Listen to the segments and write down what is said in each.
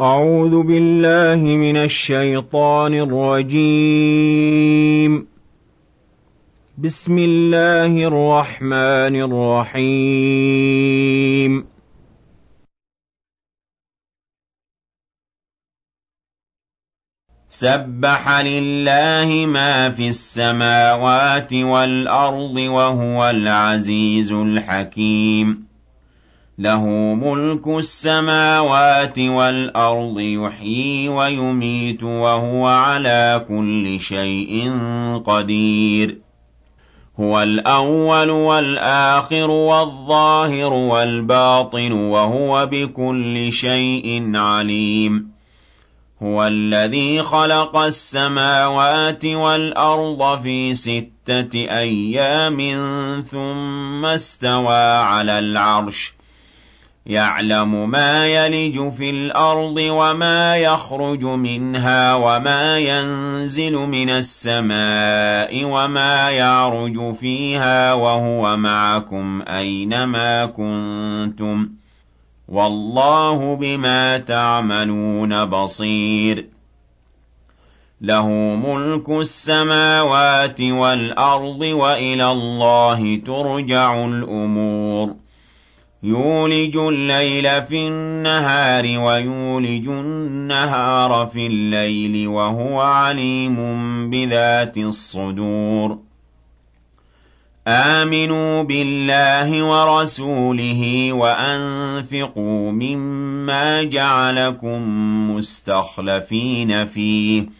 أعوذ بالله من الشيطان الرجيم. بسم الله الرحمن الرحيم. سبح لله ما في السماوات والأرض وهو العزيز الحكيم. له ملك السماوات والأرض يحيي ويميت وهو على كل شيء قدير. هو الأول والآخر والظاهر والباطن وهو بكل شيء عليم. هو الذي خلق السماوات والأرض في ستة أيام ثم استوى على العرش. يَعْلَمُ مَا يَلِجُ فِي الْأَرْضِ وَمَا يَخْرُجُ مِنْهَا وَمَا يَنزِلُ مِنَ السَّمَاءِ وَمَا يَعْرُجُ فِيهَا وَهُوَ مَعَكُمْ أَيْنَمَا كُنتُمْ ۚ وَاللَّهُ بِمَا تَعْمَلُونَ بَصِيرٌ لَهُ مُلْكُ السَّمَاوَاتِ وَالْأَرْضِ وَإِلَى اللَّهِ تُرْجَعُ الْأُمُورُ يولج الليل في النهار ويولج النهار في الليل وهو عليم بذات الصدور. آمنوا بالله ورسوله وأنفقوا مما جعلكم مستخلفين فيه.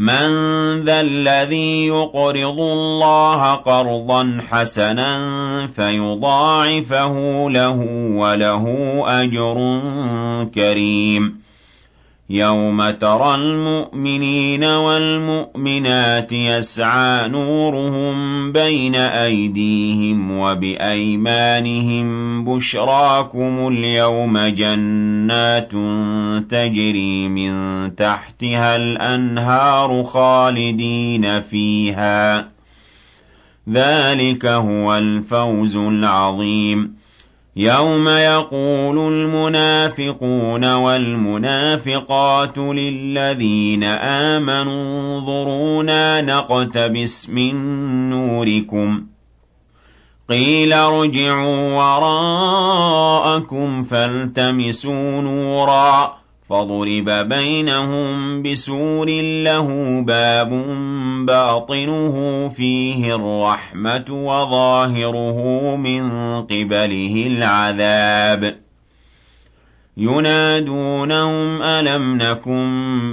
مَن ذَا الَّذِي يُقْرِضُ اللَّهَ قَرْضًا حَسَنًا فَيُضَاعِفَهُ لَهُ وَلَهُ أَجْرٌ كَرِيمٌ. يَوْمَ تَرَى الْمُؤْمِنِينَ وَالْمُؤْمِنَاتِ يَسْعَىٰ نُورُهُم بَيْنَ أَيْدِيهِمْ وَبِأَيْمَانِهِم بُشْرَاكُمُ الْيَوْمَ جَنَّاتٌ تَجْرِي مِن تَحْتِهَا الْأَنْهَارُ خَالِدِينَ فِيهَا ۚ ذَٰلِكَ هُوَ الْفَوْزُ الْعَظِيمُ يَوْمَ يَقُولُ الْمُنَافِقُونَ وَالْمُنَافِقَاتُ لِلَّذِينَ آمَنُوا انظُرُونَا نَقْتَبِسْ مِن نُّورِكُمْ ۖ قِيلَ ارْجِعُوا وَرَاءَكُمْ فَالْتَمِسُوا نُورًا فَضُرِبَ بَيْنَهُم بِسُورٍ لَّهُ بَابٌ بَاطِنُهُ فِيهِ الرَّحْمَةُ وَظَاهِرُهُ مِن قِبَلِهِ الْعَذَابُ يُنَادُونَهُمْ أَلَمْ نَكُن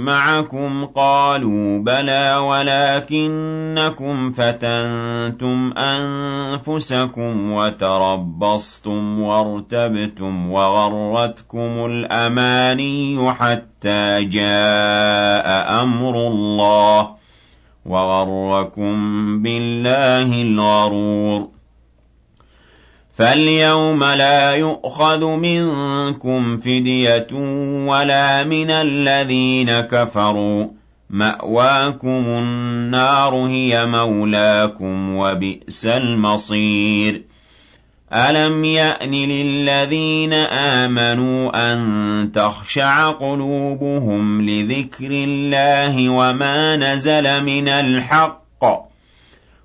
مَّعَكُمْ ۖ؟ قَالُوا بَلَىٰ وَلَٰكِنَّكُمْ فَتَنتُمْ أَنفُسَكُمْ وَتَرَبَّصْتُمْ وَارْتَبْتُمْ وَغَرَّتْكُمُ الْأَمَانِيُّ حَتَّىٰ جَاءَ أَمْرُ اللَّهِ ۖ وَغَرَّكُم بِاللَّهِ الْغَرُورُ. فَالْيَوْمَ لَا يُؤْخَذُ مِنكُمْ فِدْيَةٌ وَلَا مِنَ الَّذِينَ كَفَرُوا. مَأْوَاكُمُ النَّارُ هِيَ مَوْلَاكُمْ وَبِئْسَ الْمَصِيرُ. أَلَمْ يَأْنِ لِلَّذِينَ آمَنُوا أَن تَخْشَعَ قُلُوبُهُمْ لِذِكْرِ اللَّهِ وَمَا نَزَلَ مِنَ الْحَقِّ؟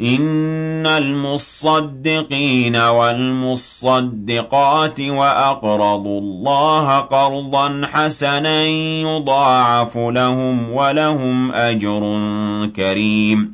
إِنَّ الْمُصَّدِّقِينَ وَالْمُصَّدِّقَاتِ وَأَقْرَضُوا اللَّهَ قَرْضًا حَسَنًا يُضَاعَفُ لَهُمْ وَلَهُمْ أَجْرٌ كَرِيمٌ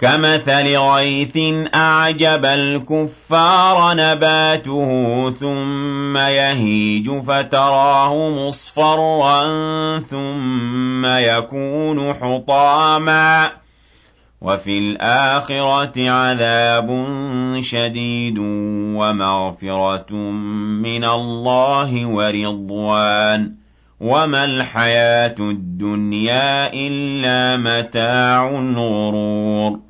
كَمَثَلِ غَيْثٍ أَعْجَبَ الْكُفَّارَ نَبَاتُهُ ثُمَّ يَهِيجُ فَتَرَاهُ مُصْفَرًّا ثُمَّ يَكُونُ حُطَامًا ۖ وَفِي الْآخِرَةِ عَذَابٌ شَدِيدٌ وَمَغْفِرَةٌ مِّنَ اللَّهِ وَرِضْوَانٌ ۚ وَمَا الْحَيَاةُ الدُّنْيَا إِلَّا مَتَاعُ الْغُرُورِ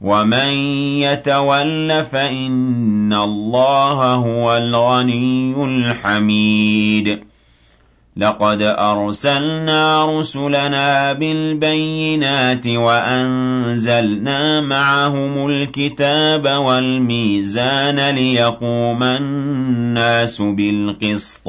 وَمَن يَتَوَلَّ فَإِنَّ اللَّهَ هُوَ الْغَنِيُّ الْحَمِيدُ لَقَدْ أَرْسَلْنَا رُسُلَنَا بِالْبَيِّنَاتِ وَأَنزَلْنَا مَعَهُمُ الْكِتَابَ وَالْمِيزَانَ لِيَقُومَ النَّاسُ بِالْقِسْطِ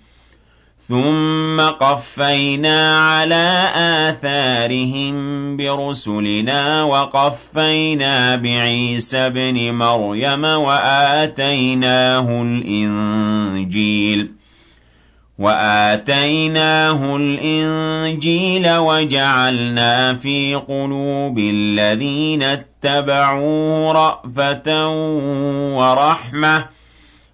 ثُمَّ قَفَّيْنَا عَلَىٰ آثَارِهِم بِرُسُلِنَا وَقَفَّيْنَا بِعِيسَى ابْنِ مَرْيَمَ وَآتَيْنَاهُ الْإِنجِيلَ وآتيناه الإنجيل وجعلنا في قلوب الذين اتبعوا رأفة ورحمة